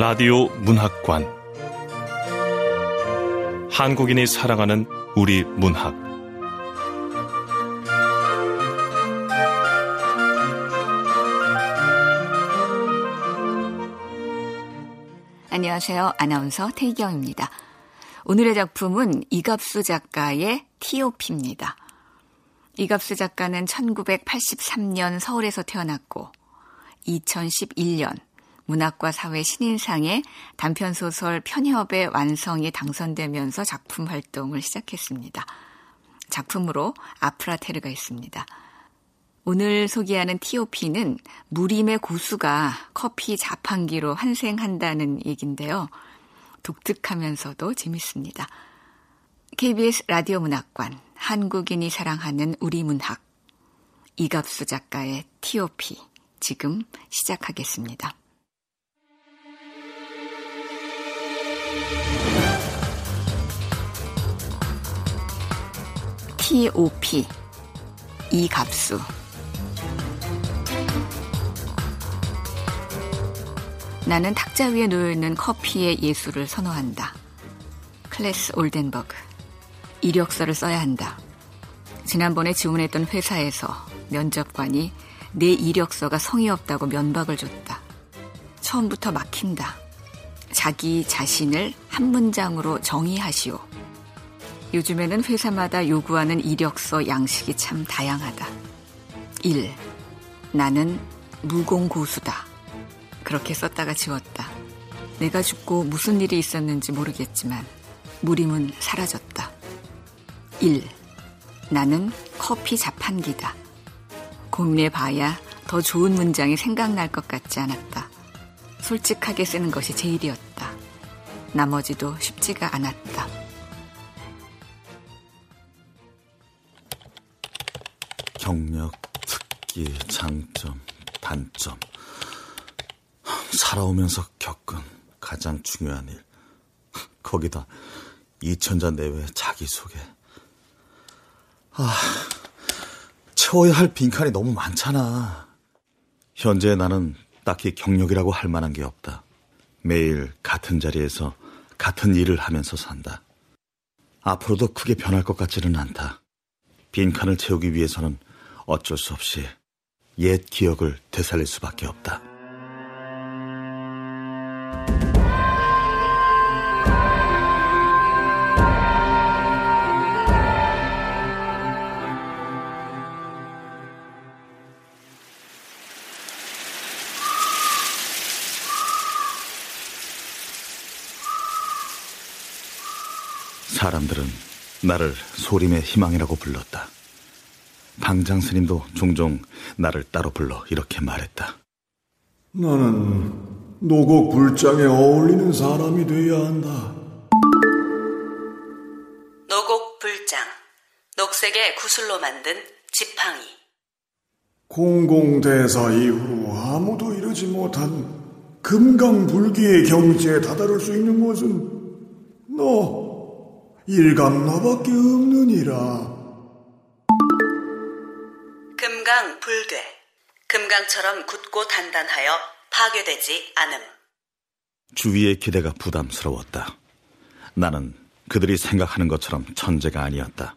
라디오 문학관 한국인이 사랑하는 우리 문학. 안녕하세요. 아나운서 태희경입니다. 오늘의 작품은 이갑수 작가의 T.O.P입니다. 이갑수 작가는 1983년 서울에서 태어났고 2011년 문학과 사회 신인상의 단편소설 편협의 완성이 당선되면서 작품 활동을 시작했습니다. 작품으로 아프라테르가 있습니다. 오늘 소개하는 TOP는 무림의 고수가 커피 자판기로 환생한다는 얘기인데요. 독특하면서도 재밌습니다. KBS 라디오 문학관 한국인이 사랑하는 우리 문학 이갑수 작가의 TOP 지금 시작하겠습니다. TOP 이 값수 나는 탁자 위에 놓여있는 커피의 예술을 선호한다. 클래스 올덴버그 이력서를 써야 한다. 지난번에 지원했던 회사에서 면접관이 내 이력서가 성의 없다고 면박을 줬다. 처음부터 막힌다. 자기 자신을 한 문장으로 정의하시오. 요즘에는 회사마다 요구하는 이력서 양식이 참 다양하다. 1. 나는 무공고수다. 그렇게 썼다가 지웠다. 내가 죽고 무슨 일이 있었는지 모르겠지만 무림은 사라졌다. 1. 나는 커피 자판기다. 고민해봐야 더 좋은 문장이 생각날 것 같지 않았다. 솔직하게 쓰는 것이 제일이었다. 나머지도 쉽지가 않았다. 경력, 특기, 장점, 단점. 살아오면서 겪은 가장 중요한 일. 거기다 2천자 내외 자기소개. 아, 채워야 할 빈칸이 너무 많잖아. 현재 나는 딱히 경력이라고 할 만한 게 없다. 매일 같은 자리에서 같은 일을 하면서 산다. 앞으로도 크게 변할 것 같지는 않다. 빈칸을 채우기 위해서는 어쩔 수 없이 옛 기억을 되살릴 수밖에 없다. 사람들은 나를 소림의 희망이라고 불렀다. 방장 스님도 종종 나를 따로 불러 이렇게 말했다. 나는 노곡 불장에 어울리는 사람이 되어야 한다. 노곡 불장, 녹색의 구슬로 만든 지팡이. 공공대사 이후 아무도 이루지 못한 금강불기의 경지에 다다를 수 있는 것은 너 일감 너밖에 없느니라. 금강 불괴. 금강처럼 굳고 단단하여 파괴되지 않음. 주위의 기대가 부담스러웠다. 나는 그들이 생각하는 것처럼 천재가 아니었다.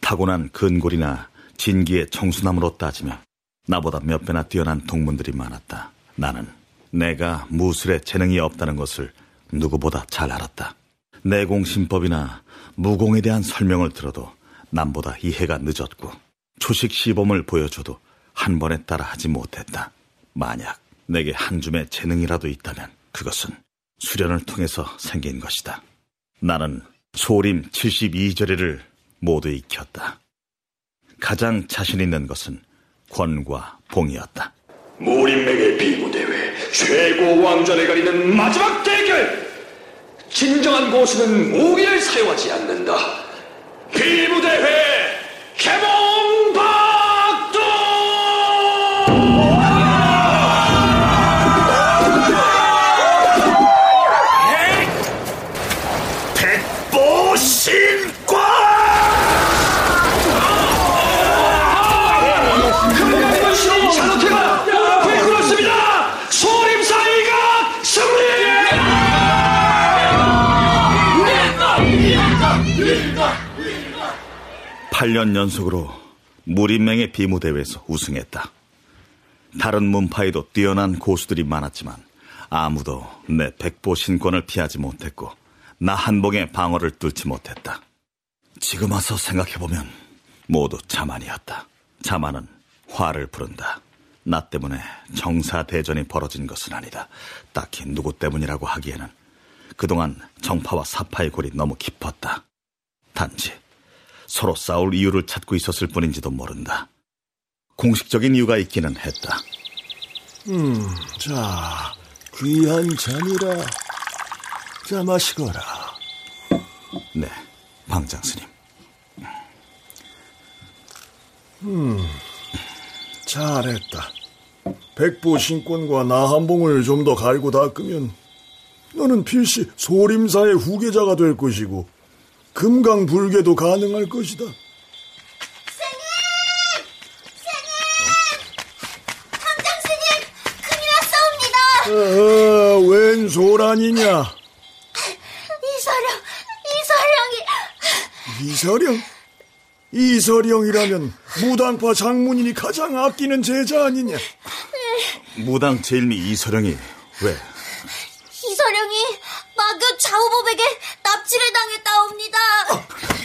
타고난 근골이나 진기의 청수나무로 따지며 나보다 몇 배나 뛰어난 동문들이 많았다. 나는 내가 무술에 재능이 없다는 것을 누구보다 잘 알았다. 내공신법이나 무공에 대한 설명을 들어도 남보다 이해가 늦었고 초식 시범을 보여줘도 한 번에 따라 하지 못했다. 만약 내게 한 줌의 재능이라도 있다면 그것은 수련을 통해서 생긴 것이다. 나는 소림 72절에를 모두 익혔다. 가장 자신 있는 것은 권과 봉이었다. 무림맥의 비무대회 최고 왕전을 가리는 마지막 대결! 진정한 고수는 무기를 사용하지 않는다. 비무대회 개봉 8년 연속으로 무림맹의 비무대회에서 우승했다. 다른 문파에도 뛰어난 고수들이 많았지만 아무도 내 백보 신권을 피하지 못했고 나 한봉의 방어를 뚫지 못했다. 지금 와서 생각해보면 모두 자만이었다. 자만은 화를 부른다. 나 때문에 정사대전이 벌어진 것은 아니다. 딱히 누구 때문이라고 하기에는 그동안 정파와 사파의 골이 너무 깊었다. 단지 서로 싸울 이유를 찾고 있었을 뿐인지도 모른다. 공식적인 이유가 있기는 했다. 음, 자, 귀한 잔이라. 자, 마시거라. 네, 방장 스님. 음, 잘했다. 백보 신권과 나한봉을 좀 더 갈고 닦으면 너는 필시 소림사의 후계자가 될 것이고 금강불개도 가능할 것이다. 어, 웬 소란이냐? 이서령, 이서령이 이서령? 이서령이라면 무당파 장문인이 가장 아끼는 제자 아니냐? 무당 제일미 이서령이 왜? 이서령이 마교 좌우법에게 납치를 당했다옵니다.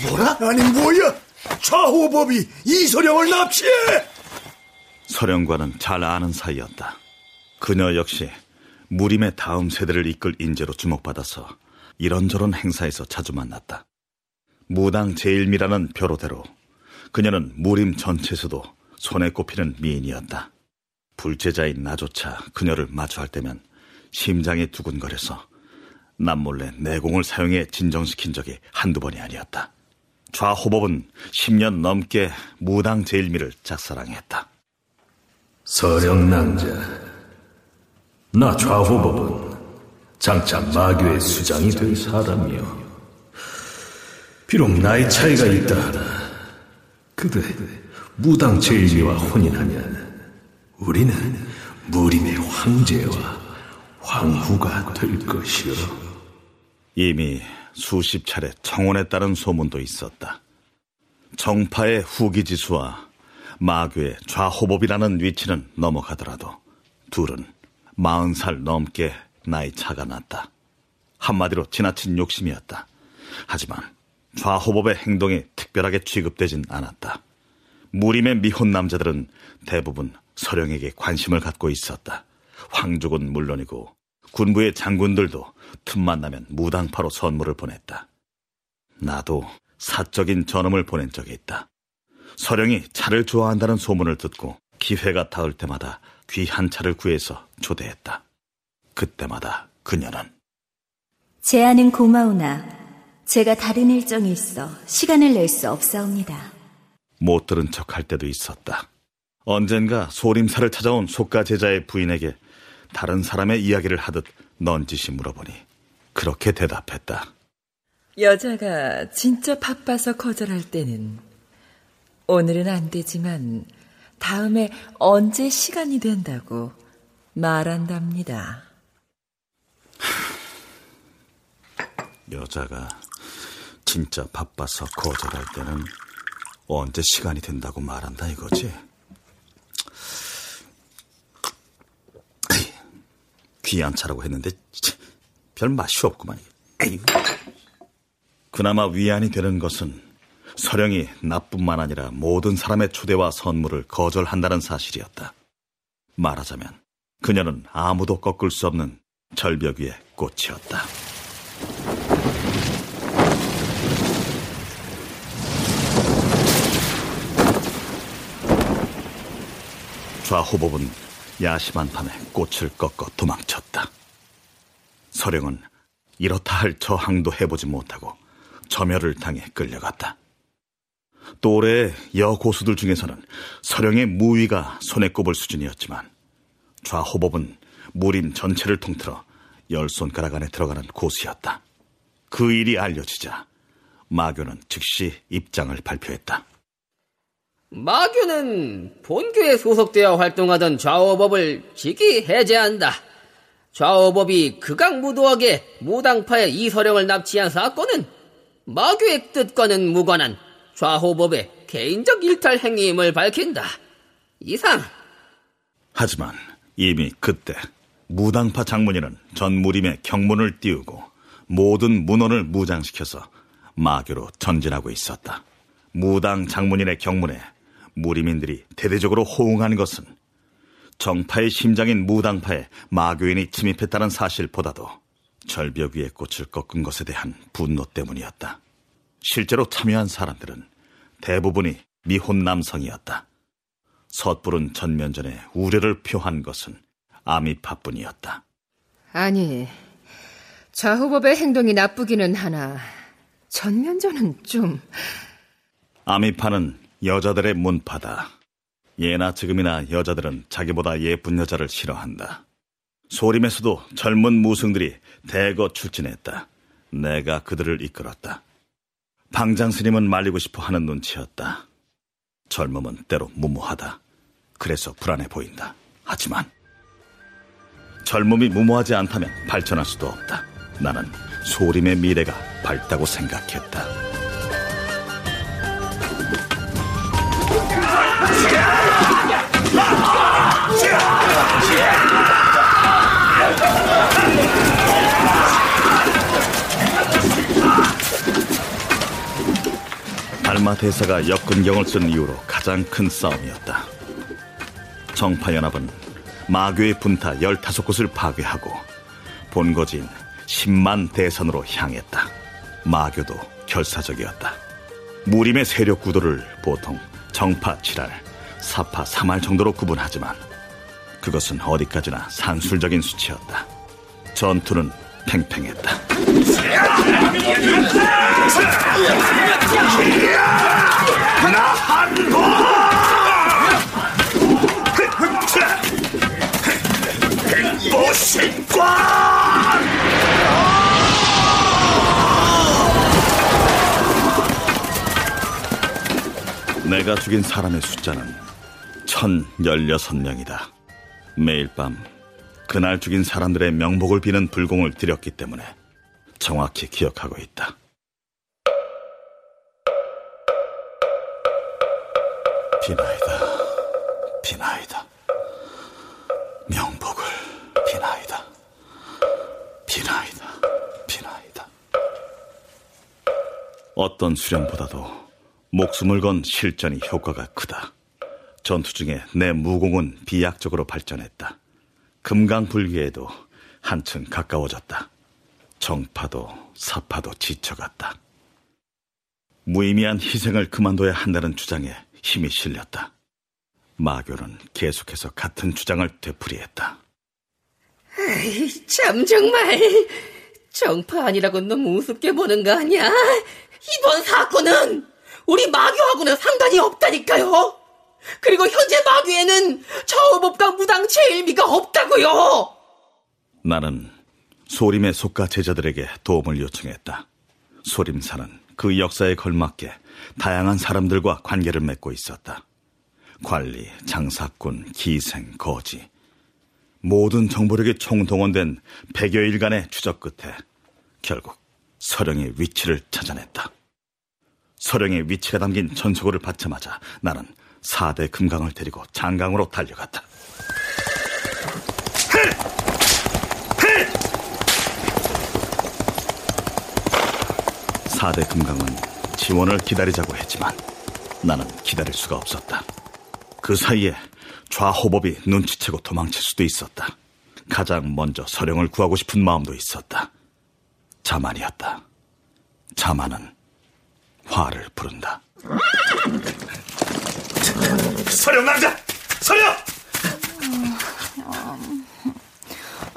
뭐라? 아니 뭐야? 좌호법이 이서령을 납치해! 서령과는 잘 아는 사이였다. 그녀 역시 무림의 다음 세대를 이끌 인재로 주목받아서 이런저런 행사에서 자주 만났다. 무당 제일미라는 벼로대로 그녀는 무림 전체에서도 손에 꼽히는 미인이었다. 불제자인 나조차 그녀를 마주할 때면 심장이 두근거려서 남몰래 내공을 사용해 진정시킨 적이 한두 번이 아니었다. 좌호법은 10년 넘게 무당 제일미를 짝사랑했다. 서령낭자, 나 좌호법은 장차 마교의 수장이 될 사람이요. 비록 나이 차이가 있다 하나, 그대 무당 제일미와 혼인하면 우리는 무림의 황제와 황후가 될 것이요. 이미 수십 차례 청혼에 따른 소문도 있었다. 정파의 후기 지수와 마교의 좌호법이라는 위치는 넘어가더라도 둘은 마흔 살 넘게 나이 차가 났다. 한마디로 지나친 욕심이었다. 하지만 좌호법의 행동이 특별하게 취급되진 않았다. 무림의 미혼 남자들은 대부분 서령에게 관심을 갖고 있었다. 황족은 물론이고 군부의 장군들도 틈만 나면 무당파로 선물을 보냈다. 나도 사적인 전음을 보낸 적이 있다. 서령이 차를 좋아한다는 소문을 듣고 기회가 닿을 때마다 귀한 차를 구해서 초대했다. 그때마다 그녀는 제안은 고마우나 제가 다른 일정이 있어 시간을 낼 수 없사옵니다. 못 들은 척 할 때도 있었다. 언젠가 소림사를 찾아온 속가 제자의 부인에게 다른 사람의 이야기를 하듯 넌지시 물어보니 그렇게 대답했다. 여자가 진짜 바빠서 거절할 때는 오늘은 안 되지만 다음에 언제 시간이 된다고 말한답니다. 여자가 진짜 바빠서 거절할 때는 언제 시간이 된다고 말한다 이거지? 귀한 차라고 했는데 별 맛이 없구만. 에이. 그나마 위안이 되는 것은 서령이 나뿐만 아니라 모든 사람의 초대와 선물을 거절한다는 사실이었다. 말하자면 그녀는 아무도 꺾을 수 없는 절벽 위의 꽃이었다. 좌호법은 야심한 밤에 꽃을 꺾어 도망쳤다. 서령은 이렇다 할 저항도 해보지 못하고 점혈을 당해 끌려갔다. 또래 여고수들 중에서는 서령의 무위가 손에 꼽을 수준이었지만 좌호법은 무림 전체를 통틀어 열 손가락 안에 들어가는 고수였다. 그 일이 알려지자 마교는 즉시 입장을 발표했다. 마교는 본교에 소속되어 활동하던 좌호법을 직위 해제한다. 좌호법이 극악무도하게 무당파의 이서령을 납치한 사건은 마교의 뜻과는 무관한 좌호법의 개인적 일탈 행위임을 밝힌다. 이상. 하지만 이미 그때 무당파 장문인은 전무림의 경문을 띄우고 모든 문원을 무장시켜서 마교로 전진하고 있었다. 무당 장문인의 경문에 무림인들이 대대적으로 호응한 것은 정파의 심장인 무당파에 마교인이 침입했다는 사실보다도 절벽 위에 꽃을 꺾은 것에 대한 분노 때문이었다. 실제로 참여한 사람들은 대부분이 미혼 남성이었다. 섣부른 전면전에 우려를 표한 것은 아미파뿐이었다. 아니, 좌후법의 행동이 나쁘기는 하나 전면전은 좀... 아미파는 여자들의 문파다. 예나 지금이나 여자들은 자기보다 예쁜 여자를 싫어한다. 소림에서도 젊은 무승들이 대거 출진했다. 내가 그들을 이끌었다. 방장 스님은 말리고 싶어 하는 눈치였다. 젊음은 때로 무모하다. 그래서 불안해 보인다. 하지만 젊음이 무모하지 않다면 발전할 수도 없다. 나는 소림의 미래가 밝다고 생각했다. 달마 대사가 역근경을 쓴 이후로 가장 큰 싸움이었다. 정파연합은 마교의 분타 15곳을 파괴하고 본거지인 10만 대선으로 향했다. 마교도 결사적이었다. 무림의 세력 구도를 보통 정파 7할, 사파 3할 정도로 구분하지만 그것은 어디까지나 산술적인 수치였다. 전투는 팽팽했다. 나한보 보신관 내가 죽인 사람의 숫자는 1016명이다. 매일 밤 그날 죽인 사람들의 명복을 비는 불공을 드렸기 때문에 정확히 기억하고 있다. 비나이다. 비나이다. 명복을 비나이다. 비나이다. 비나이다. 어떤 수련보다도 목숨을 건 실전이 효과가 크다. 전투 중에 내 무공은 비약적으로 발전했다. 금강불기에도 한층 가까워졌다. 정파도 사파도 지쳐갔다. 무의미한 희생을 그만둬야 한다는 주장에 힘이 실렸다. 마교는 계속해서 같은 주장을 되풀이했다. 에이, 참 정말 정파 아니라고 너무 우습게 보는 거 아니야? 이번 사건은 우리 마교하고는 상관이 없다니까요. 그리고 현재 마교에는 저우법과 무당체 일미가 없다고요. 나는 소림의 속가 제자들에게 도움을 요청했다. 소림사는 그 역사에 걸맞게 다양한 사람들과 관계를 맺고 있었다. 관리, 장사꾼, 기생, 거지. 모든 정보력이 총동원된 100여 일간의 추적 끝에 결국 서령의 위치를 찾아냈다. 서령의 위치가 담긴 전소고를 받자마자 나는 4대 금강을 데리고 장강으로 달려갔다. 사대 금강은 지원을 기다리자고 했지만 나는 기다릴 수가 없었다. 그 사이에 좌호법이 눈치채고 도망칠 수도 있었다. 가장 먼저 서령을 구하고 싶은 마음도 있었다. 자만이었다. 자만은 화를 부른다. 서령 남자! 서령! 아,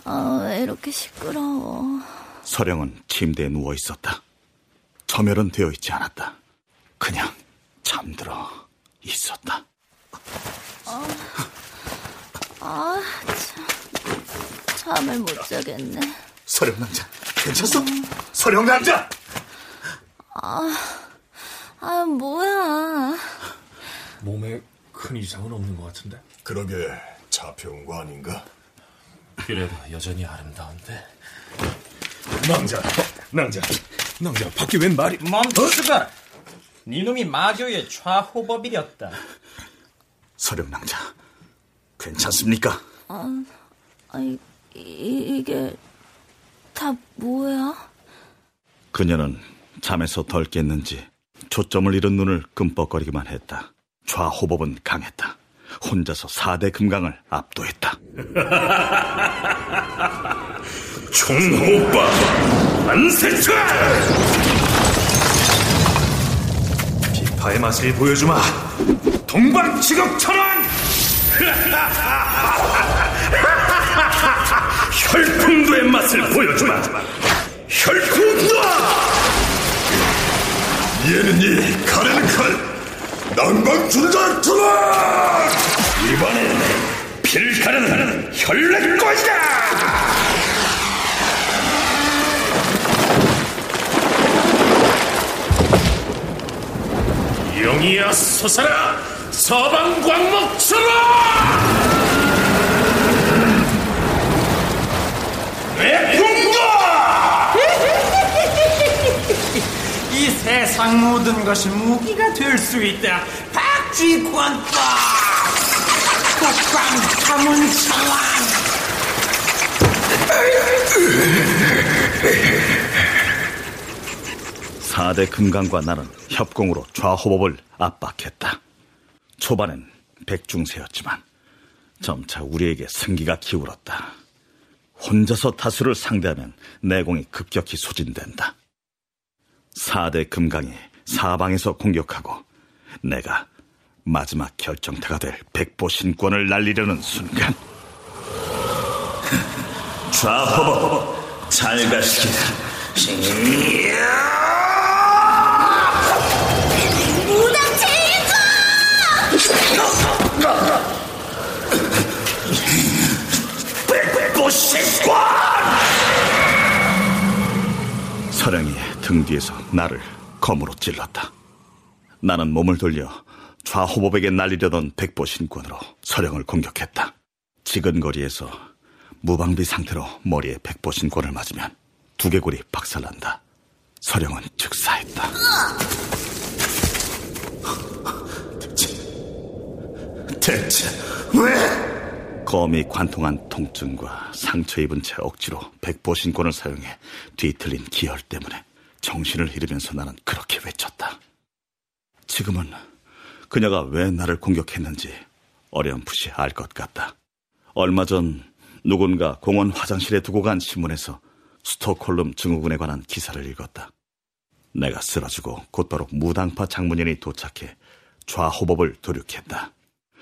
어, 왜 이렇게 시끄러워. 서령은 침대에 누워 있었다. 점멸은 되어 있지 않았다. 그냥 잠들어 있었다. 아, 아 참. 잠을 못 자겠네. 서령 남자, 괜찮소? 어. 서령 남자! 아, 아, 뭐야. 몸에 큰 이상은 없는 것 같은데? 그러게, 잡혀온 거 아닌가? 그래도 여전히 아름다운데. 낭자, 낭자, 낭자, 밖에 웬 말이... 멈추거라! 니놈이 마교의 좌호법이렸다. 서령 낭자, 괜찮습니까? 아, 아이, 이, 이게 다 뭐야? 그녀는 잠에서 덜 깼는지 초점을 잃은 눈을 끔뻑거리기만 했다. 좌호법은 강했다. 혼자서 4대 금강을 압도했다. 총호빠 안세차! 비파의 맛을 보여주마. 동방치곡천왕! 혈풍도의 맛을 보여주마. 혈풍도! 얘는 이, 칼에는 칼! 난방준자 투라! 이번엔 필가는 혈렉권이다! 영이야 솟아라 서방 광목처럼 내풍과 이 세상 모든 것이 무기가 될 수 있다. 박쥐권법! 국방 가문청왕! 사대 금강과 나는 협공으로 좌호법을 압박했다. 초반엔 백중세였지만 점차 우리에게 승기가 기울었다. 혼자서 다수를 상대하면 내공이 급격히 소진된다. 4대 금강이 사방에서 공격하고 내가 마지막 결정타가 될 백보 신권을 날리려는 순간 좌호법 잘 가시길 무당 제일거! 백보 신권 서령이 등 뒤에서 나를 검으로 찔렀다. 나는 몸을 돌려 좌호법에게 날리려던 백보 신권으로 서령을 공격했다. 지근거리에서 무방비 상태로 머리에 백보 신권을 맞으면 두개골이 박살난다. 서령은 즉사했다. 대체 왜? 검이 관통한 통증과 상처 입은 채 억지로 백보 신권을 사용해 뒤틀린 기혈 때문에 정신을 잃으면서 나는 그렇게 외쳤다. 지금은 그녀가 왜 나를 공격했는지 어렴풋이 알 것 같다. 얼마 전 누군가 공원 화장실에 두고 간 신문에서 스톡홀름 증후군에 관한 기사를 읽었다. 내가 쓰러지고 곧바로 무당파 장문인이 도착해 좌호법을 도륙했다.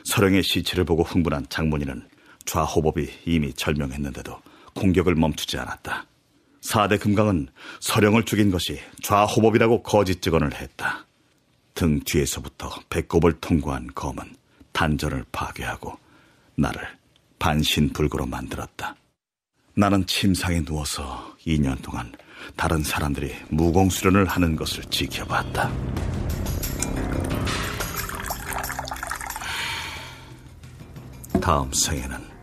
서령의 시체를 보고 흥분한 장문인은 좌호법이 이미 절명했는데도 공격을 멈추지 않았다. 4대 금강은 서령을 죽인 것이 좌호법이라고 거짓 증언을 했다. 등 뒤에서부터 배꼽을 통과한 검은 단전을 파괴하고 나를 반신불구로 만들었다. 나는 침상에 누워서 2년 동안 다른 사람들이 무공수련을 하는 것을 지켜봤다. 다음 생에는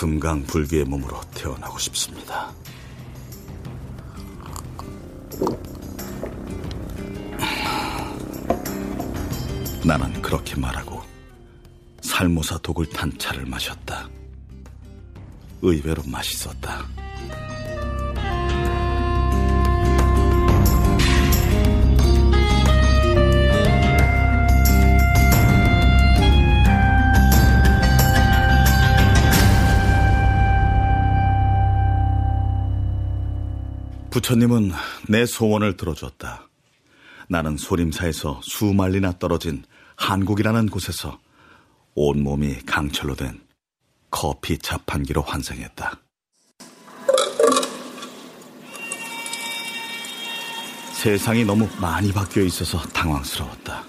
금강 불기의 몸으로 태어나고 싶습니다. 나는 그렇게 말하고 살모사 독을 탄 차를 마셨다. 의외로 맛있었다. 부처님은 내 소원을 들어주었다. 나는 소림사에서 수만리나 떨어진 한국이라는 곳에서 온몸이 강철로 된 커피 자판기로 환생했다. 세상이 너무 많이 바뀌어 있어서 당황스러웠다.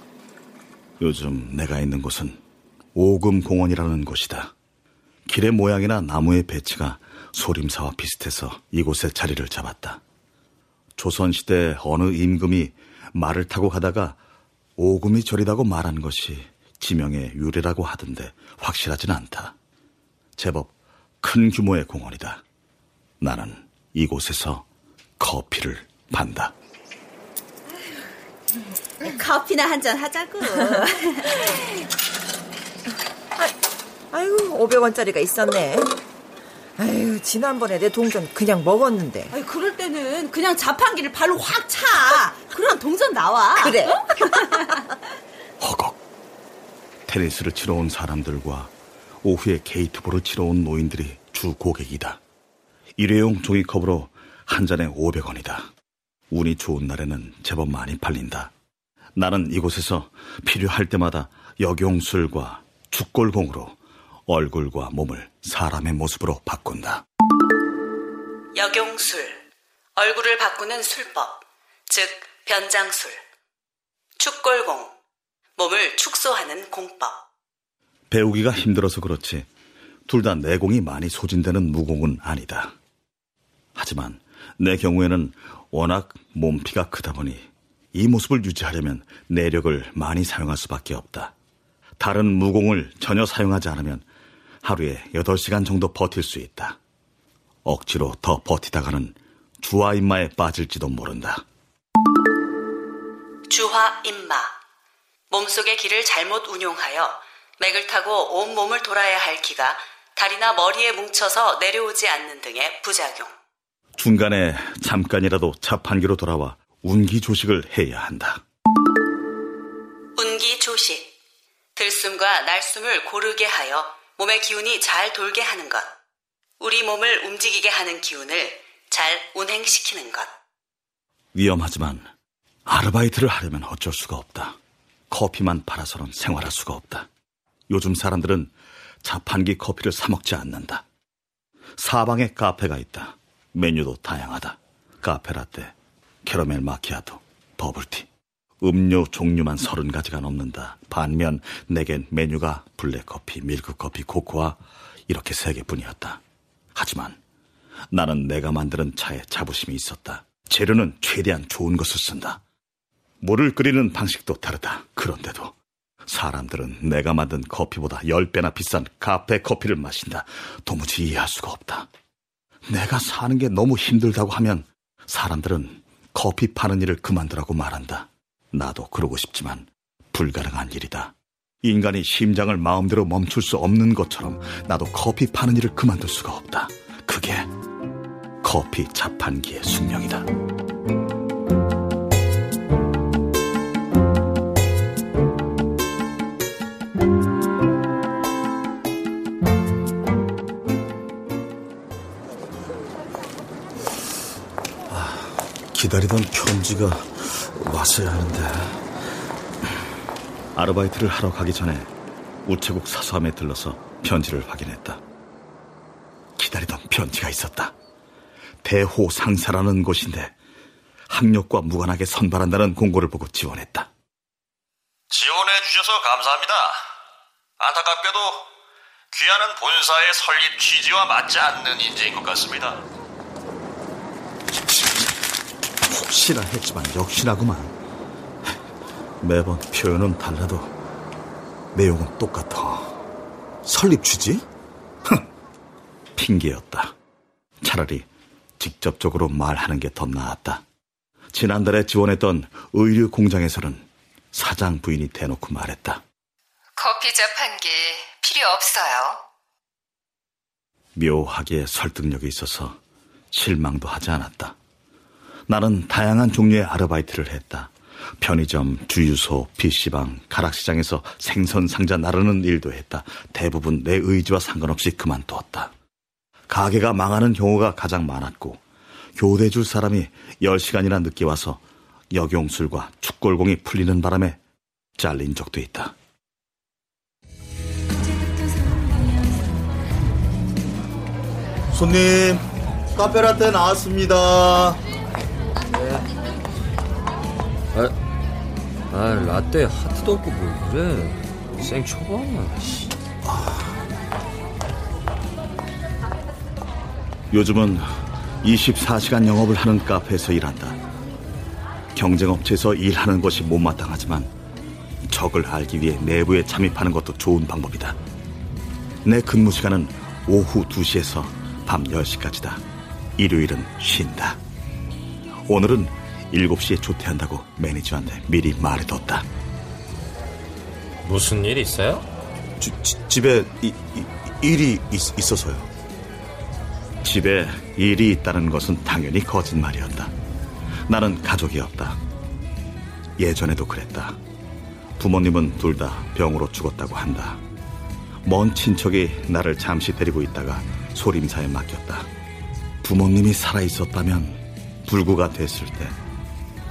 요즘 내가 있는 곳은 오금 공원이라는 곳이다. 길의 모양이나 나무의 배치가 소림사와 비슷해서 이곳에 자리를 잡았다. 조선시대 어느 임금이 말을 타고 가다가 오금이 저리다고 말한 것이 지명의 유래라고 하던데 확실하진 않다. 제법 큰 규모의 공원이다. 나는 이곳에서 커피를 판다. 커피나 한 잔 하자고. 아유, 500원짜리가 있었네. 아유, 지난번에 내 동전 그냥 먹었는데. 아유, 그럴 때는 그냥 자판기를 발로 확 차. 그럼 동전 나와. 그래. 어? 허걱. 테니스를 치러 온 사람들과 오후에 게이트볼을 치러 온 노인들이 주 고객이다. 일회용 종이컵으로 한 잔에 500원이다. 운이 좋은 날에는 제법 많이 팔린다. 나는 이곳에서 필요할 때마다 역용술과 죽골공으로 얼굴과 몸을 사람의 모습으로 바꾼다. 역용술. 얼굴을 바꾸는 술법. 즉, 변장술. 축골공. 몸을 축소하는 공법. 배우기가 힘들어서 그렇지 둘 다 내공이 많이 소진되는 무공은 아니다. 하지만 내 경우에는 워낙 몸피가 크다 보니 이 모습을 유지하려면 내력을 많이 사용할 수밖에 없다. 다른 무공을 전혀 사용하지 않으면 하루에 8시간 정도 버틸 수 있다. 억지로 더 버티다가는 주화 임마에 빠질지도 모른다. 주화 임마. 몸속의 기를 잘못 운용하여 맥을 타고 온 몸을 돌아야 할 기가 다리나 머리에 뭉쳐서 내려오지 않는 등의 부작용. 중간에 잠깐이라도 자판기로 돌아와 운기 조식을 해야 한다. 운기 조식. 들숨과 날숨을 고르게 하여 몸의 기운이 잘 돌게 하는 것. 우리 몸을 움직이게 하는 기운을 잘 운행시키는 것. 위험하지만 아르바이트를 하려면 어쩔 수가 없다. 커피만 팔아서는 생활할 수가 없다. 요즘 사람들은 자판기 커피를 사 먹지 않는다. 사방에 카페가 있다. 메뉴도 다양하다. 카페 라떼, 캐러멜 마키아토, 버블티. 음료 종류만 서른 가지가 넘는다. 반면 내겐 메뉴가 블랙커피, 밀크커피, 코코아 이렇게 세 개뿐이었다. 하지만 나는 내가 만드는 차에 자부심이 있었다. 재료는 최대한 좋은 것을 쓴다. 물을 끓이는 방식도 다르다. 그런데도 사람들은 내가 만든 커피보다 10배나 비싼 카페 커피를 마신다. 도무지 이해할 수가 없다. 내가 사는 게 너무 힘들다고 하면 사람들은 커피 파는 일을 그만두라고 말한다. 나도 그러고 싶지만 불가능한 일이다. 인간이 심장을 마음대로 멈출 수 없는 것처럼 나도 커피 파는 일을 그만둘 수가 없다. 그게 커피 자판기의 숙명이다. 기다리던 편지가 왔어야 하는데 아르바이트를 하러 가기 전에 우체국 사수함에 들러서 편지를 확인했다. 기다리던 편지가 있었다. 대호상사라는 곳인데 학력과 무관하게 선발한다는 공고를 보고 지원했다. 지원해 주셔서 감사합니다. 안타깝게도 귀하는 본사의 설립 취지와 맞지 않는 인재인 것 같습니다. 혹시나 했지만 역시나구만. 매번 표현은 달라도 내용은 똑같아. 설립 취지? 핑계였다. 차라리 직접적으로 말하는 게 더 나았다. 지난달에 지원했던 의류 공장에서는 사장 부인이 대놓고 말했다. 커피 자판기 필요 없어요. 묘하게 설득력이 있어서 실망도 하지 않았다. 나는 다양한 종류의 아르바이트를 했다. 편의점, 주유소, PC방, 가락시장에서 생선 상자 나르는 일도 했다. 대부분 내 의지와 상관없이 그만두었다. 가게가 망하는 경우가 가장 많았고 교대 줄 사람이 10시간이나 늦게 와서 역용술과 축골공이 풀리는 바람에 잘린 적도 있다. 손님, 카페라떼 나왔습니다. 아, 아 라떼 하트도 없고 뭐 그래. 생초봐. 요즘은 24시간 영업을 하는 카페에서 일한다. 경쟁업체에서 일하는 것이 못마땅하지만 적을 알기 위해 내부에 잠입하는 것도 좋은 방법이다. 내 근무 시간은 오후 2시에서 밤 10시까지다. 일요일은 쉰다. 오늘은 7시에 조퇴한다고 매니저한테 미리 말해뒀다. 무슨 일 있어요? 지, 지, 집에 이, 이, 일이 있, 있어서요. 집에 일이 있다는 것은 당연히 거짓말이었다. 나는 가족이 없다. 예전에도 그랬다. 부모님은 둘 다 병으로 죽었다고 한다. 먼 친척이 나를 잠시 데리고 있다가 소림사에 맡겼다. 부모님이 살아있었다면 불구가 됐을 때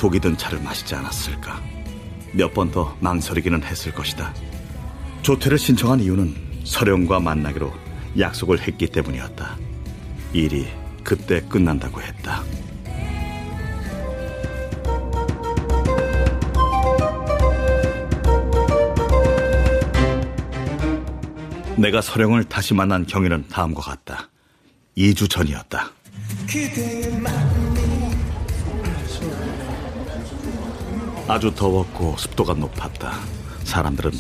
독이 든 차를 마시지 않았을까. 몇 번 더 망설이기는 했을 것이다. 조퇴를 신청한 이유는 서령과 만나기로 약속을 했기 때문이었다. 일이 그때 끝난다고 했다. 내가 서령을 다시 만난 경위는 다음과 같다. 2주 전이었다. 아주 더웠고 습도가 높았다. 사람들은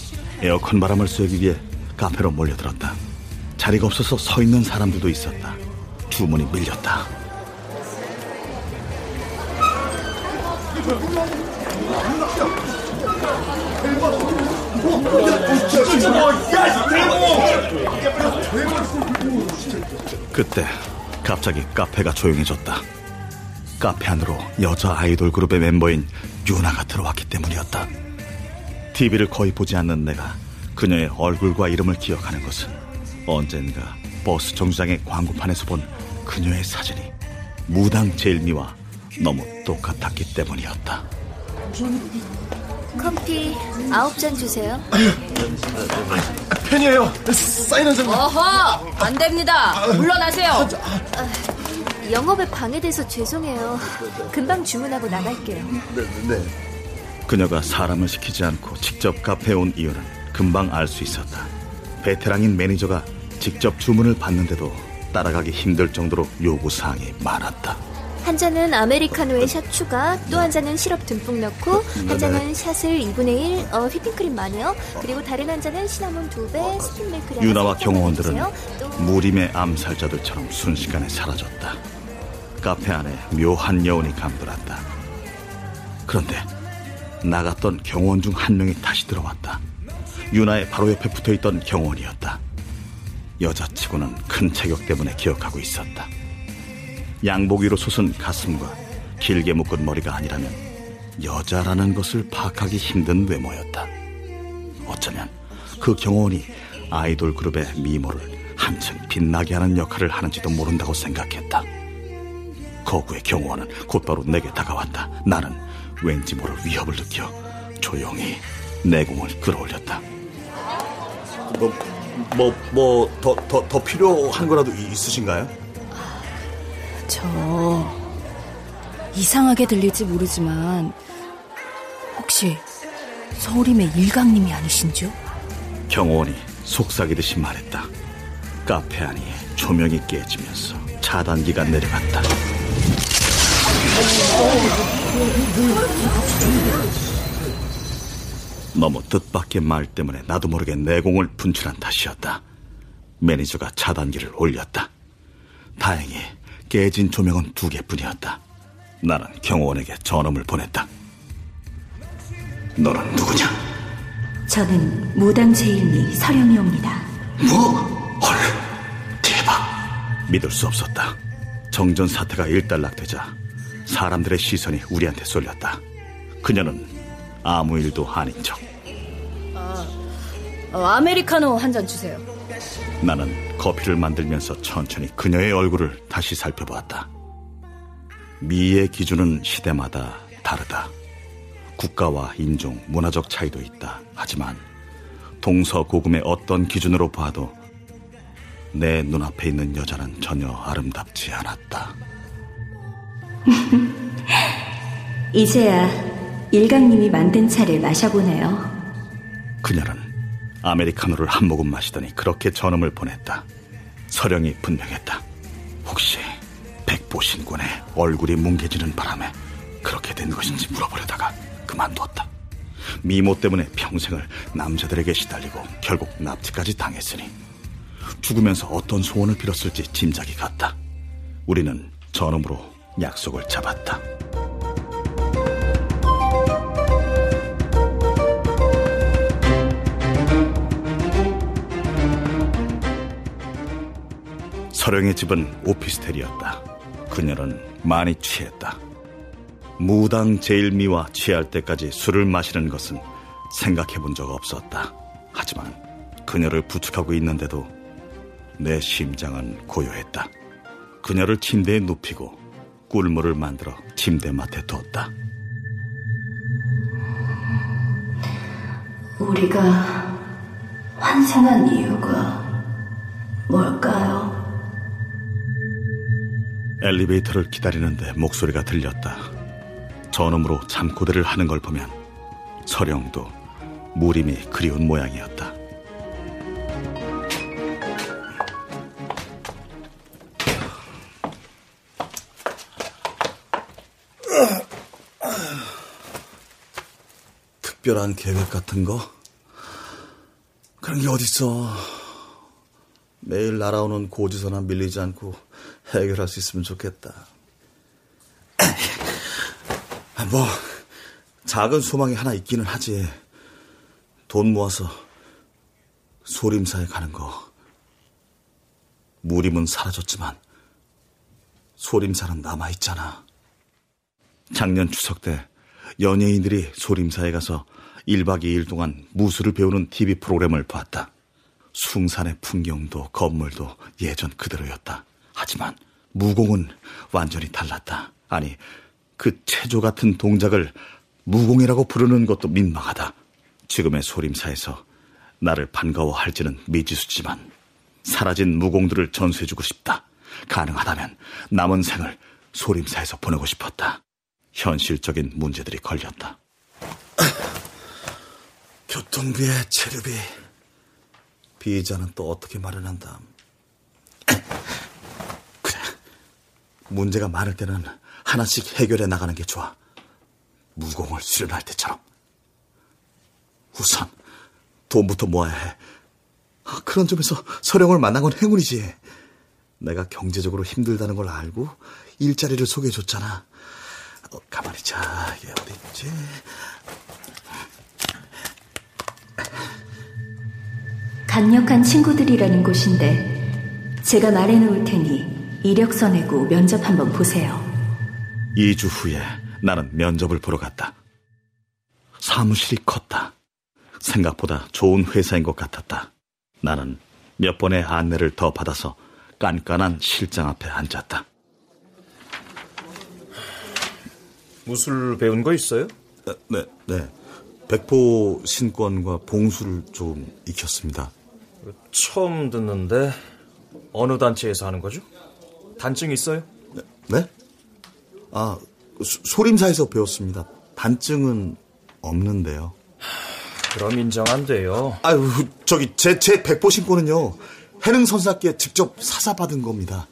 에어컨 바람을 쐬기 위해 카페로 몰려들었다. 자리가 없어서 서 있는 사람들도 있었다. 주문이 밀렸다. 그때 갑자기 카페가 조용해졌다. 카페 안으로 여자 아이돌 그룹의 멤버인 유나가 들어왔기 때문이었다. TV를 거의 보지 않는 내가 그녀의 얼굴과 이름을 기억하는 것은 언젠가 버스 정류장의 광고판에서 본 그녀의 사진이 무당 제일미와 너무 똑같았기 때문이었다. 커피 아홉 잔 주세요. 팬이에요. 사인 한 장만. 어허, 안 됩니다. 물러나세요. 아, 영업에 방해돼서 죄송해요. 금방 주문하고 나갈게요. 네, 네. 그녀가 사람을 시키지 않고 직접 카페에 온 이유는 금방 알 수 있었다. 베테랑인 매니저가 직접 주문을 받는데도 따라가기 힘들 정도로 요구사항이 많았다. 한 잔은 아메리카노에 샷 추가, 또 한 잔은 시럽 듬뿍 넣고, 한 잔은 샷을 2분의 1, 어, 휘핑크림 많이요. 그리고 다른 한 잔은 시나몬 2배, 스팀 밀크를 유나와 경호원들은 무림의 암살자들처럼 순식간에 사라졌다. 카페 안에 묘한 여운이 감돌았다. 그런데 나갔던 경호원 중 한 명이 다시 들어왔다. 유나의 바로 옆에 붙어 있던 경호원이었다. 여자치고는 큰 체격 때문에 기억하고 있었다. 양복 위로 솟은 가슴과 길게 묶은 머리가 아니라면 여자라는 것을 파악하기 힘든 외모였다. 어쩌면 그 경호원이 아이돌 그룹의 미모를 한층 빛나게 하는 역할을 하는지도 모른다고 생각했다. 거구의 경호원은 곧바로 내게 다가왔다. 나는 왠지 모를 위협을 느껴 조용히 내공을 끌어올렸다. 뭐, 뭐, 뭐, 더, 더, 더 필요한 거라도 있으신가요? 저 이상하게 들릴지 모르지만 혹시 서울임의 일강님이 아니신지요? 경호원이 속삭이듯이 말했다. 카페 안이 조명이 깨지면서 차단기가 내려갔다. 너무 뜻밖의 말 때문에 나도 모르게 내공을 분출한 탓이었다. 매니저가 차단기를 올렸다. 다행히 깨진 조명은 두 개뿐이었다. 나는 경호원에게 전음을 보냈다. 너는 누구냐? 저는 무당 제일미 서령이옵니다. 뭐? 헐, 대박. 믿을 수 없었다. 정전 사태가 일단락되자 사람들의 시선이 우리한테 쏠렸다. 그녀는 아무 일도 아닌 척. 아, 어, 아메리카노 한 잔 주세요. 나는 커피를 만들면서 천천히 그녀의 얼굴을 다시 살펴보았다. 미의 기준은 시대마다 다르다. 국가와 인종, 문화적 차이도 있다. 하지만 동서고금의 어떤 기준으로 봐도 내 눈앞에 있는 여자는 전혀 아름답지 않았다. 이제야 일강님이 만든 차를 마셔보네요. 그녀는 아메리카노를 한 모금 마시더니 그렇게 전음을 보냈다. 서령이 분명했다. 혹시 백보신군의 얼굴이 뭉개지는 바람에 그렇게 된 것인지 물어보려다가 그만두었다. 미모 때문에 평생을 남자들에게 시달리고 결국 납치까지 당했으니 죽으면서 어떤 소원을 빌었을지 짐작이 갔다. 우리는 전음으로 약속을 잡았다. 서령의 집은 오피스텔이었다. 그녀는 많이 취했다. 무당 제일미와 취할 때까지 술을 마시는 것은 생각해 본 적 없었다. 하지만 그녀를 부축하고 있는데도 내 심장은 고요했다. 그녀를 침대에 눕히고 꿀물을 만들어 침대맡에 뒀다. 우리가 환생한 이유가 뭘까요? 엘리베이터를 기다리는데 목소리가 들렸다. 전음으로 잠꼬대를 하는 걸 보면 서령도 무림이 그리운 모양이었다. 특별한 계획 같은 거? 그런 게 어딨어. 매일 날아오는 고지서나 밀리지 않고 해결할 수 있으면 좋겠다. 뭐, 작은 소망이 하나 있기는 하지. 돈 모아서 소림사에 가는 거. 무림은 사라졌지만 소림사는 남아있잖아. 작년 추석 때 연예인들이 소림사에 가서 1박 2일 동안 무술을 배우는 TV 프로그램을 봤다. 숭산의 풍경도 건물도 예전 그대로였다. 하지만 무공은 완전히 달랐다. 아니, 그 체조 같은 동작을 무공이라고 부르는 것도 민망하다. 지금의 소림사에서 나를 반가워할지는 미지수지만 사라진 무공들을 전수해주고 싶다. 가능하다면 남은 생을 소림사에서 보내고 싶었다. 현실적인 문제들이 걸렸다. 교통비에 체류비, 비자는 또 어떻게 마련한다. 그래, 문제가 많을 때는 하나씩 해결해 나가는 게 좋아. 무공을 수련할 때처럼. 우선 돈부터 모아야 해. 아, 그런 점에서 서령을 만난 건 행운이지. 내가 경제적으로 힘들다는 걸 알고 일자리를 소개해줬잖아. 어, 가만히 자, 어디 있지? 강력한 친구들이라는 곳인데 제가 말해놓을 테니 이력서 내고 면접 한번 보세요. 2주 후에 나는 면접을 보러 갔다. 사무실이 컸다. 생각보다 좋은 회사인 것 같았다. 나는 몇 번의 안내를 더 받아서 깐깐한 실장 앞에 앉았다. 무술 배운 거 있어요? 네, 네. 백포 신권과 봉수를 좀 익혔습니다. 처음 듣는데 어느 단체에서 하는 거죠? 단증 있어요? 네? 아, 소, 소림사에서 배웠습니다. 단증은 없는데요. 그럼 인정 안 돼요. 아유, 저기 제, 제 백보 신권은요. 혜능 선사께 직접 사사 받은 겁니다.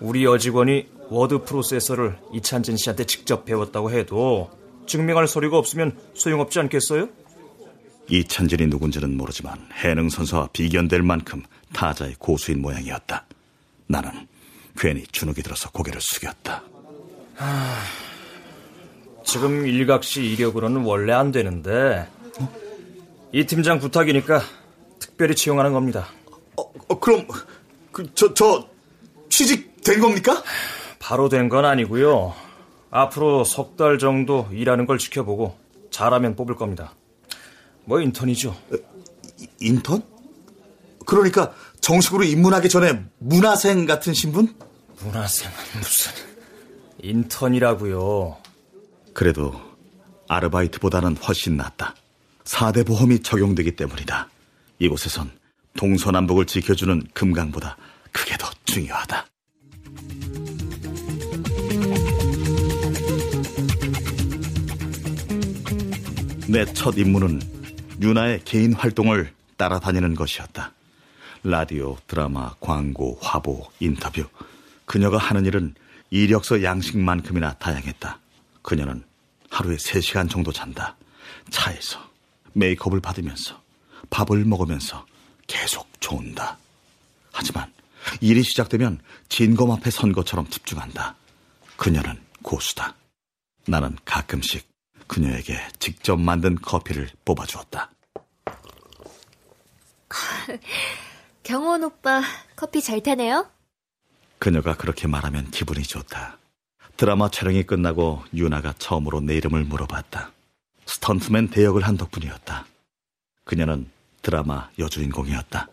우리 여직원이 워드 프로세서를 이찬진 씨한테 직접 배웠다고 해도 증명할 서류가 없으면 소용없지 않겠어요? 이찬진이 누군지는 모르지만 혜능 선사와 비견될 만큼 타자의 고수인 모양이었다. 나는 괜히 주눅이 들어서 고개를 숙였다. 하... 지금 일각시 이력으로는 원래 안 되는데 이 팀장 부탁이니까 특별히 채용하는 겁니다. 어, 어 그럼 그, 저, 저 취직 된 겁니까? 바로 된 건 아니고요. 앞으로 석 달 정도 일하는 걸 지켜보고 잘하면 뽑을 겁니다. 뭐 인턴이죠. 인턴? 그러니까 정식으로 입문하기 전에 문화생 같은 신분? 문화생은 무슨 인턴이라고요. 그래도 아르바이트보다는 훨씬 낫다. 4대 보험이 적용되기 때문이다. 이곳에선 동서남북을 지켜주는 금강보다 그게 더 중요하다. 내첫 임무는 유나의 개인 활동을 따라다니는 것이었다. 라디오, 드라마, 광고, 화보, 인터뷰. 그녀가 하는 일은 이력서 양식만큼이나 다양했다. 그녀는 하루에 3시간 정도 잔다. 차에서 메이크업을 받으면서 밥을 먹으면서 계속 좋은다. 하지만 일이 시작되면 진검 앞에 선 것처럼 집중한다. 그녀는 고수다. 나는 가끔씩 그녀에게 직접 만든 커피를 뽑아주었다. 경원 오빠 커피 잘 타네요? 그녀가 그렇게 말하면 기분이 좋다. 드라마 촬영이 끝나고 유나가 처음으로 내 이름을 물어봤다. 스턴트맨 대역을 한 덕분이었다. 그녀는 드라마 여주인공이었다.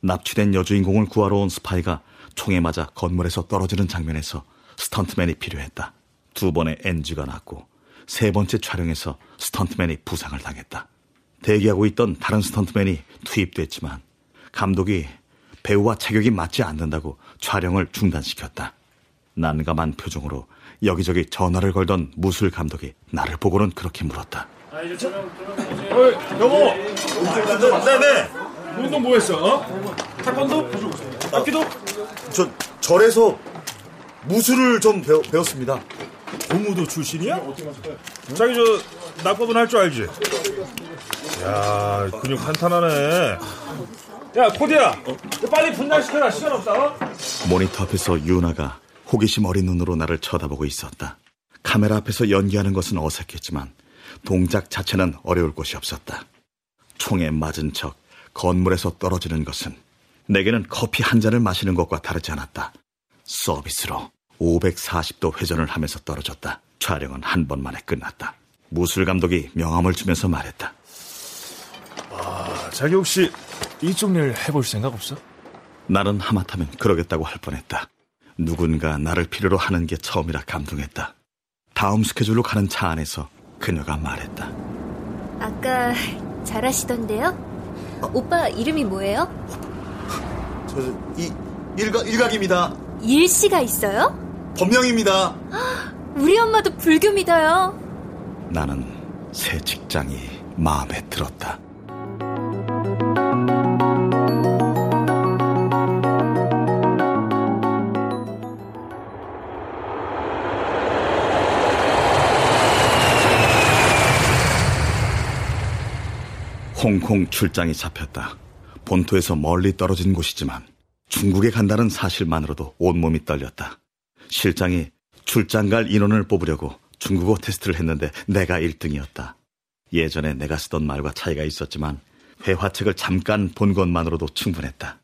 납치된 여주인공을 구하러 온 스파이가 총에 맞아 건물에서 떨어지는 장면에서 스턴트맨이 필요했다. 두 번의 NG가 났고 세 번째 촬영에서 스턴트맨이 부상을 당했다. 대기하고 있던 다른 스턴트맨이 투입됐지만 감독이 배우와 체격이 맞지 않는다고 촬영을 중단시켰다. 난감한 표정으로 여기저기 전화를 걸던 무술 감독이 나를 보고는 그렇게 물었다. 어이, 여보! 네네! 운동 뭐 했어, 어? 타권도? 악기도? 저, 절에서 무술을 좀 배워, 배웠습니다. 고무도 출신이야? 자기 저, 낙법은 할 줄 알지? 야 근육 탄탄하네. 야, 코디야! 빨리 분장시켜라, 시간 없다, 어? 모니터 앞에서 유나가 호기심 어린 눈으로 나를 쳐다보고 있었다. 카메라 앞에서 연기하는 것은 어색했지만 동작 자체는 어려울 곳이 없었다. 총에 맞은 척 건물에서 떨어지는 것은 내게는 커피 한 잔을 마시는 것과 다르지 않았다. 서비스로 540도 회전을 하면서 떨어졌다. 촬영은 한 번 만에 끝났다. 무술 감독이 명함을 주면서 말했다. 아, 자기 혹시 이쪽 일 해볼 생각 없어? 나는 하마터면 그러겠다고 할 뻔했다. 누군가 나를 필요로 하는 게 처음이라 감동했다. 다음 스케줄로 가는 차 안에서 그녀가 말했다. 아까 잘하시던데요? 어, 오빠 이름이 뭐예요? 저, 이, 일각, 일각입니다. 일씨가 있어요? 법명입니다. 우리 엄마도 불교 믿어요. 나는 새 직장이 마음에 들었다. 홍콩 출장이 잡혔다. 본토에서 멀리 떨어진 곳이지만 중국에 간다는 사실만으로도 온몸이 떨렸다. 실장이 출장 갈 인원을 뽑으려고 중국어 테스트를 했는데 내가 1등이었다. 예전에 내가 쓰던 말과 차이가 있었지만 회화책을 잠깐 본 것만으로도 충분했다.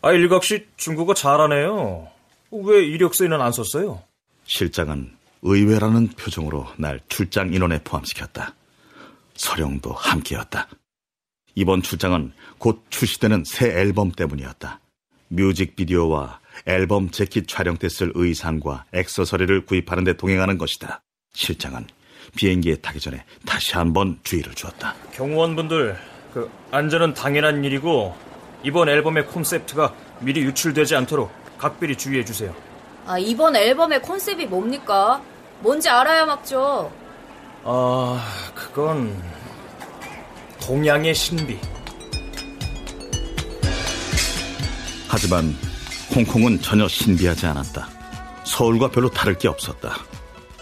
아, 일각 씨 중국어 잘하네요. 왜 이력서에는 안 썼어요? 실장은 의외라는 표정으로 날 출장 인원에 포함시켰다. 서령도 함께였다. 이번 출장은 곧 출시되는 새 앨범 때문이었다. 뮤직비디오와 앨범 재킷 촬영 때 쓸 의상과 액세서리를 구입하는 데 동행하는 것이다. 실장은 비행기에 타기 전에 다시 한번 주의를 주었다. 경호원분들, 그 안전은 당연한 일이고 이번 앨범의 콘셉트가 미리 유출되지 않도록 각별히 주의해 주세요. 아, 이번 앨범의 컨셉이 뭡니까? 뭔지 알아야 막죠. 아, 그건 동양의 신비. 하지만 홍콩은 전혀 신비하지 않았다. 서울과 별로 다를 게 없었다.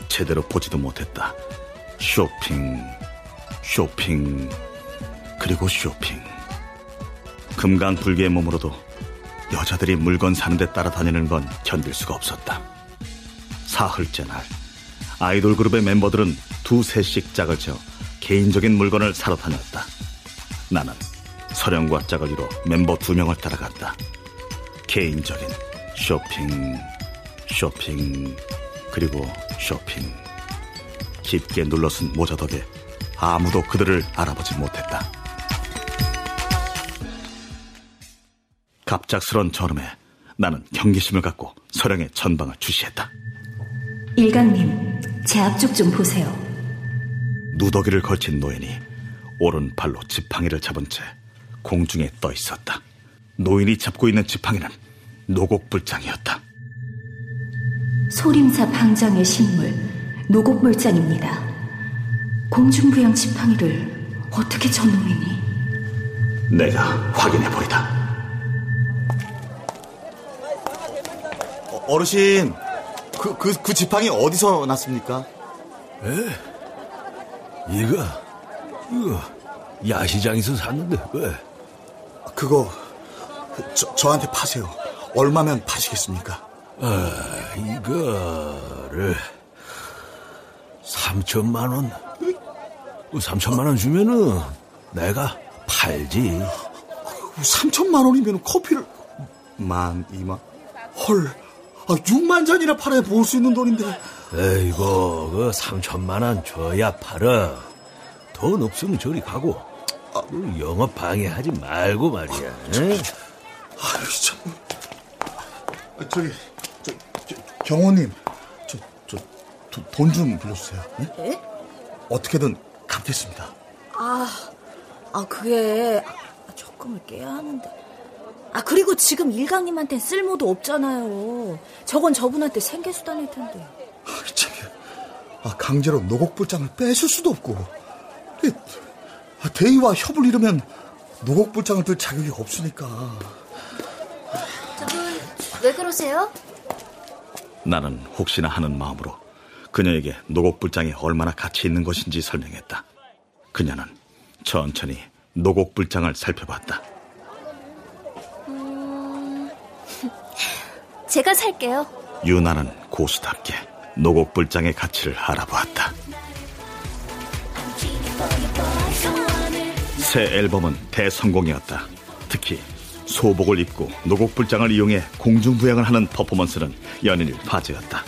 제대로 보지도 못했다. 쇼핑, 쇼핑, 그리고 쇼핑. 금강불개의 몸으로도 여자들이 물건 사는데 따라다니는 건 견딜 수가 없었다. 사흘째 날, 아이돌 그룹의 멤버들은 두세씩 짝을 지어 개인적인 물건을 사러 다녔다. 나는 서령과 짝을 이뤄 멤버 두 명을 따라갔다. 개인적인 쇼핑, 쇼핑, 그리고 쇼핑. 깊게 눌러쓴 모자 덕에 아무도 그들을 알아보지 못했다. 갑작스런 저름에 나는 경계심을 갖고 서령의 전방을 주시했다. 일강님, 제 앞쪽 좀 보세요. 누더기를 걸친 노인이 오른발로 지팡이를 잡은 채 공중에 떠 있었다. 노인이 잡고 있는 지팡이는 노곡불장이었다. 소림사 방장의 신물, 노곡불장입니다. 공중부양 지팡이를 어떻게 저 노인이? 내가 확인해 보이다. 어르신, 그, 그, 그 지팡이 어디서 났습니까? 에? 이거, 이거, 야시장에서 샀는데, 왜? 그거, 저, 저한테 파세요. 얼마면 파시겠습니까? 아, 이거를, 3천만 원. 3천만 원 주면은, 내가 팔지. 3천만 원이면 커피를, 만, 이만, 헐, 아, 6만 잔이나 팔아야 모을 수 있는 돈인데. 에이고, 그 3천만 원 줘야 팔아. 돈 없으면 저리 가고. 그 영업 방해하지 말고 말이야. 응? 아유, 참. 아, 저기, 저, 저, 경호님, 저, 저, 돈 좀 빌려주세요. 네? 예? 어떻게든 갚겠습니다. 아, 아, 그게, 아, 적금을 깨야 하는데. 아, 그리고 지금 일강님한텐 쓸모도 없잖아요. 저건 저분한테 생계수단일 텐데. 아, 강제로 노곡불장을 뺏을 수도 없고. 이, 아, 대의와 협을 이루면 노곡불장을 들 자격이 없으니까. 왜 그러세요? 나는 혹시나 하는 마음으로 그녀에게 노곡불장이 얼마나 가치 있는 것인지 설명했다. 그녀는 천천히 노곡불장을 살펴봤다. 음... 제가 살게요. 유나는 고수답게 노곡불장의 가치를 알아보았다. 새 앨범은 대성공이었다. 특히 소복을 입고 노곡불장을 이용해 공중부양을 하는 퍼포먼스는 연인을 화제였다.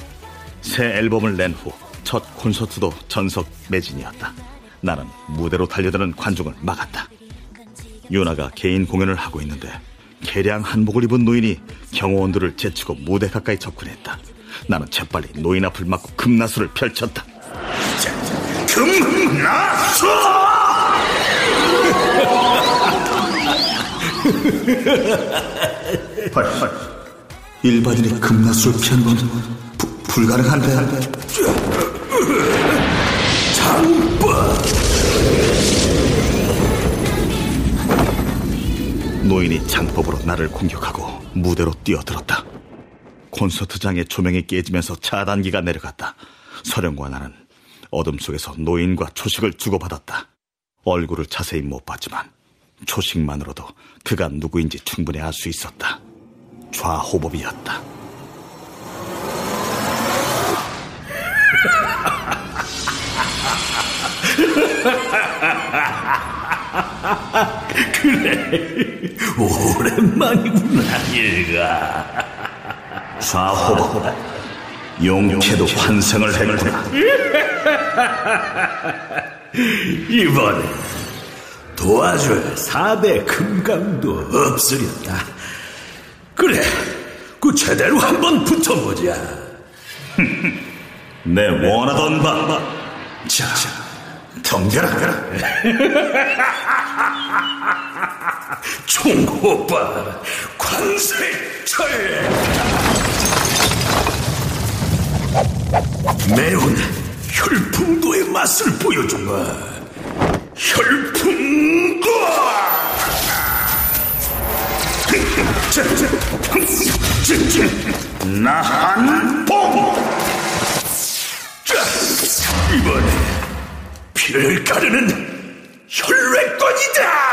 새 앨범을 낸 후 첫 콘서트도 전석 매진이었다. 나는 무대로 달려드는 관중을 막았다. 유나가 개인 공연을 하고 있는데 개량 한복을 입은 노인이 경호원들을 제치고 무대 가까이 접근했다. 나는 재빨리 노인 앞을 막고 금나수를 펼쳤다. 금나수! 헐, 헐. 일반인이 금나수를 피하는 건 부, 불가능한데. 장빠! 노인이 장법으로 나를 공격하고 무대로 뛰어들었다. 콘서트장의 조명이 깨지면서 차단기가 내려갔다. 서령과 나는 어둠 속에서 노인과 초식을 주고받았다. 얼굴을 자세히 못 봤지만 초식만으로도 그가 누구인지 충분히 알 수 있었다. 좌호법이었다. 그래, 오랜만이구나, 얘가. 좌호법. 용케도 환생을 했구나. 이번에 도와줄 4대 금강도 없으렸다. 그래, 그 제대로 한번 붙어보자. 내 원하던 바. 자, 덤벼라. 총호바 관세철 매운 혈풍도의 맛을 보여주마. 혈풍도! 나한봉! 이번에 피를 가르는 혈외권이다!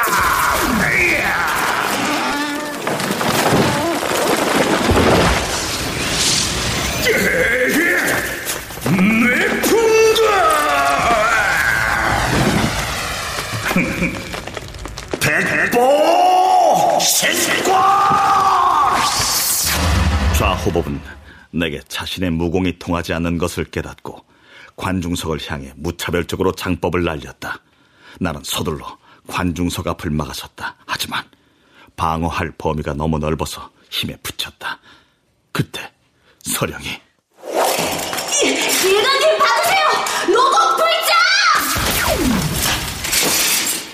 호법은 내게 자신의 무공이 통하지 않는 것을 깨닫고 관중석을 향해 무차별적으로 장법을 날렸다. 나는 서둘러 관중석 앞을 막아섰다. 하지만 방어할 범위가 너무 넓어서 힘에 붙였다. 그때 서령이 일강님 받으세요! 노곡불장!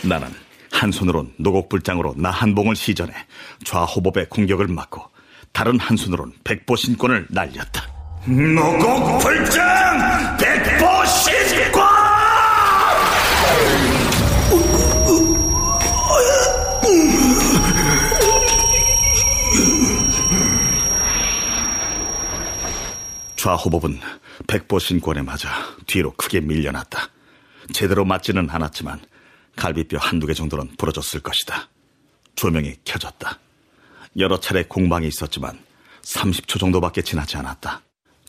나는 한 손으로 노곡불장으로 나한봉을 시전해 좌호법의 공격을 막고 다른 한 손으론 백보 신권을 날렸다. 노공불장 백보 신권! 좌호법은 백보 신권에 맞아 뒤로 크게 밀려났다. 제대로 맞지는 않았지만 갈비뼈 한두 개 정도는 부러졌을 것이다. 조명이 켜졌다. 여러 차례 공방이 있었지만 30초 정도밖에 지나지 않았다.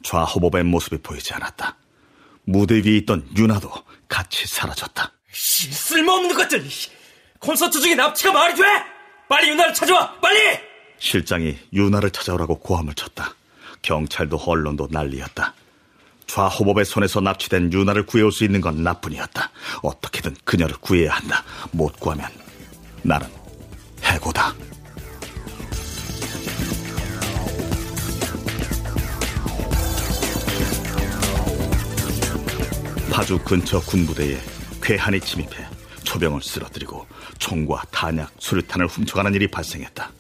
좌호법의 모습이 보이지 않았다. 무대 위에 있던 윤아도 같이 사라졌다. 씨, 쓸모없는 것들! 콘서트 중에 납치가 말이 돼! 빨리 윤아를 찾아와! 빨리! 실장이 윤아를 찾아오라고 고함을 쳤다. 경찰도 언론도 난리였다. 좌호법의 손에서 납치된 윤아를 구해올 수 있는 건 나뿐이었다. 어떻게든 그녀를 구해야 한다. 못 구하면 나는 해고다. 파주 근처 군부대에 괴한이 침입해 초병을 쓰러뜨리고 총과 탄약, 수류탄을 훔쳐가는 일이 발생했다.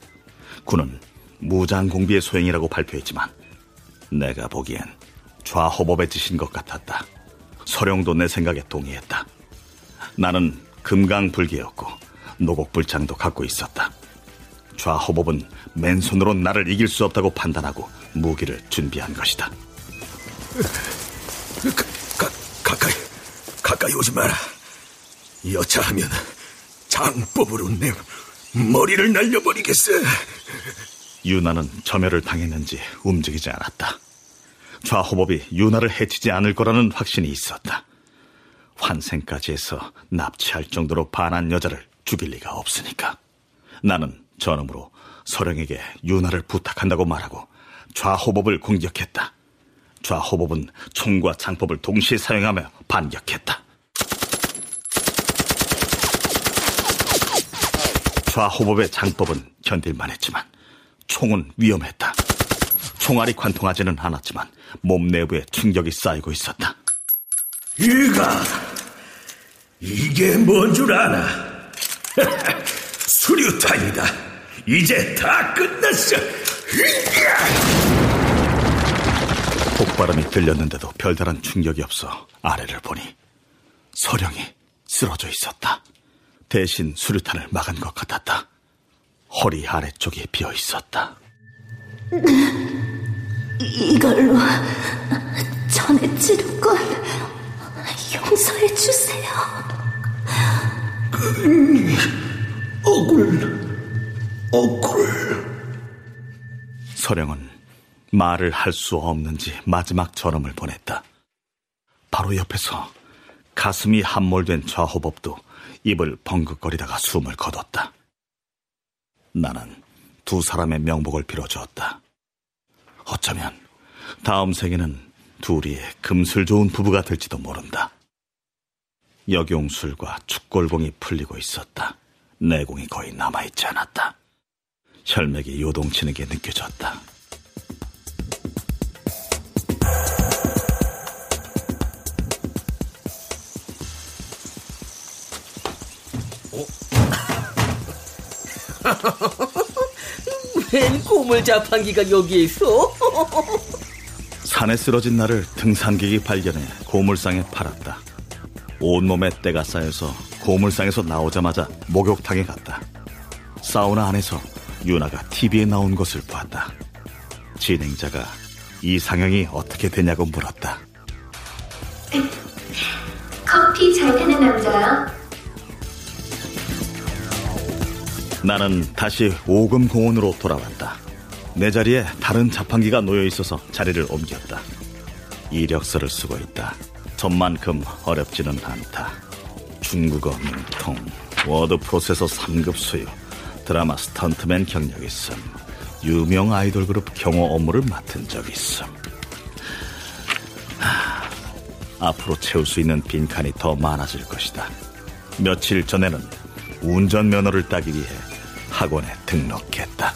군은 무장 공비의 소행이라고 발표했지만 내가 보기엔 좌호법의 짓인 것 같았다. 서령도 내 생각에 동의했다. 나는 금강불개였고 노곡불장도 갖고 있었다. 좌호법은 맨손으로 나를 이길 수 없다고 판단하고 무기를 준비한 것이다. 가, 가까이 가까이 오지 마라. 여차하면 장법으로 내 머리를 날려버리겠어. 유나는 점혈을 당했는지 움직이지 않았다. 좌호법이 유나를 해치지 않을 거라는 확신이 있었다. 환생까지 해서 납치할 정도로 반한 여자를 죽일 리가 없으니까. 나는 저놈으로 서령에게 유나를 부탁한다고 말하고 좌호법을 공격했다. 좌호법은 총과 장법을 동시에 사용하며 반격했다. 좌호법의 장법은 견딜만 했지만 총은 위험했다. 총알이 관통하지는 않았지만 몸 내부에 충격이 쌓이고 있었다. 이가 이게 뭔 줄 아나? 수류탄이다. 이제 다 끝났어. 폭발음이 들렸는데도 별다른 충격이 없어 아래를 보니 서령이 쓰러져 있었다. 대신 수류탄을 막은 것 같았다. 허리 아래쪽이 비어 있었다. 이걸로 전에 치른 건 용서해 주세요. 억울, 억울. 서령은 말을 할 수 없는지 마지막 전음을 보냈다. 바로 옆에서 가슴이 함몰된 좌호법도 입을 벙긋거리다가 숨을 거뒀다. 나는 두 사람의 명복을 빌어주었다. 어쩌면 다음 생에는 둘이 금슬 좋은 부부가 될지도 모른다. 역용술과 축골공이 풀리고 있었다. 내공이 거의 남아있지 않았다. 혈맥이 요동치는 게 느껴졌다. 웬 고물 자판기가 여기에 있어? 산에 쓰러진 나를 등산객이 발견해 고물상에 팔았다. 온몸에 때가 쌓여서 고물상에서 나오자마자 목욕탕에 갔다. 사우나 안에서 유나가 TV에 나온 것을 보았다. 진행자가 이상형이 어떻게 되냐고 물었다. 커피 잘 타는 남자요. 나는 다시 오금 공원으로 돌아왔다. 내 자리에 다른 자판기가 놓여 있어서 자리를 옮겼다. 이력서를 쓰고 있다. 전만큼 어렵지는 않다. 중국어 능통, 워드 프로세서 3급 수료, 드라마 스턴트맨 경력 있음, 유명 아이돌 그룹 경호 업무를 맡은 적 있음. 하, 앞으로 채울 수 있는 빈칸이 더 많아질 것이다. 며칠 전에는 운전면허를 따기 위해 학원에 등록했다.